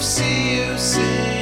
see you sing.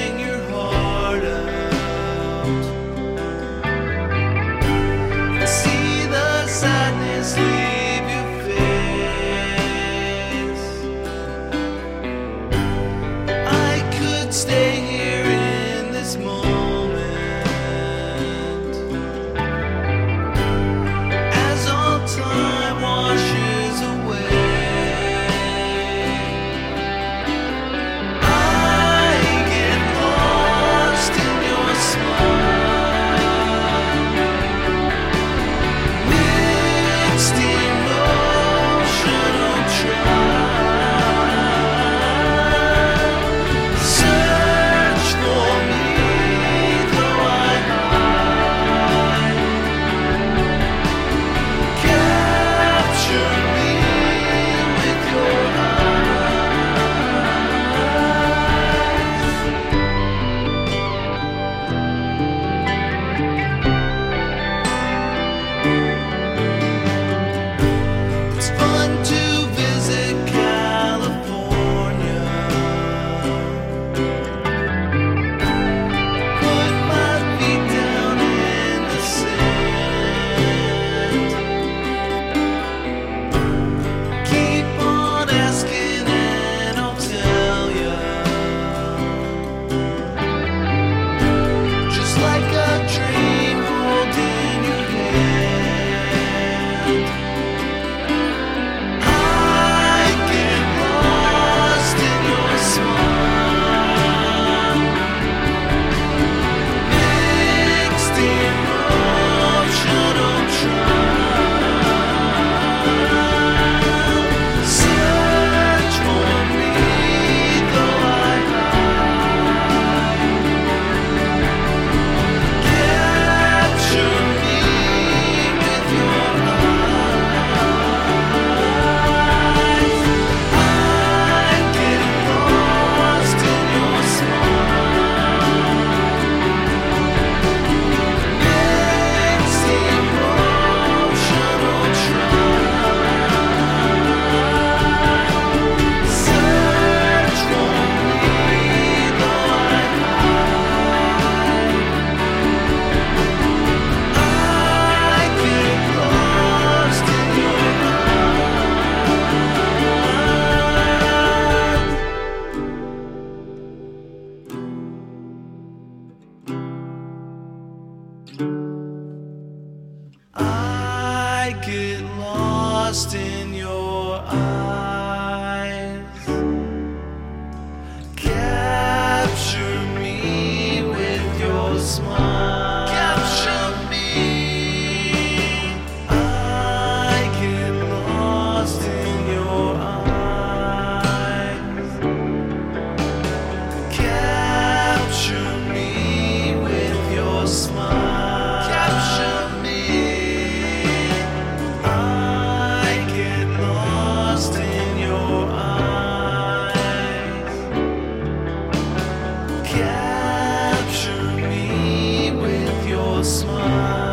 lost in you. capture me with your smile.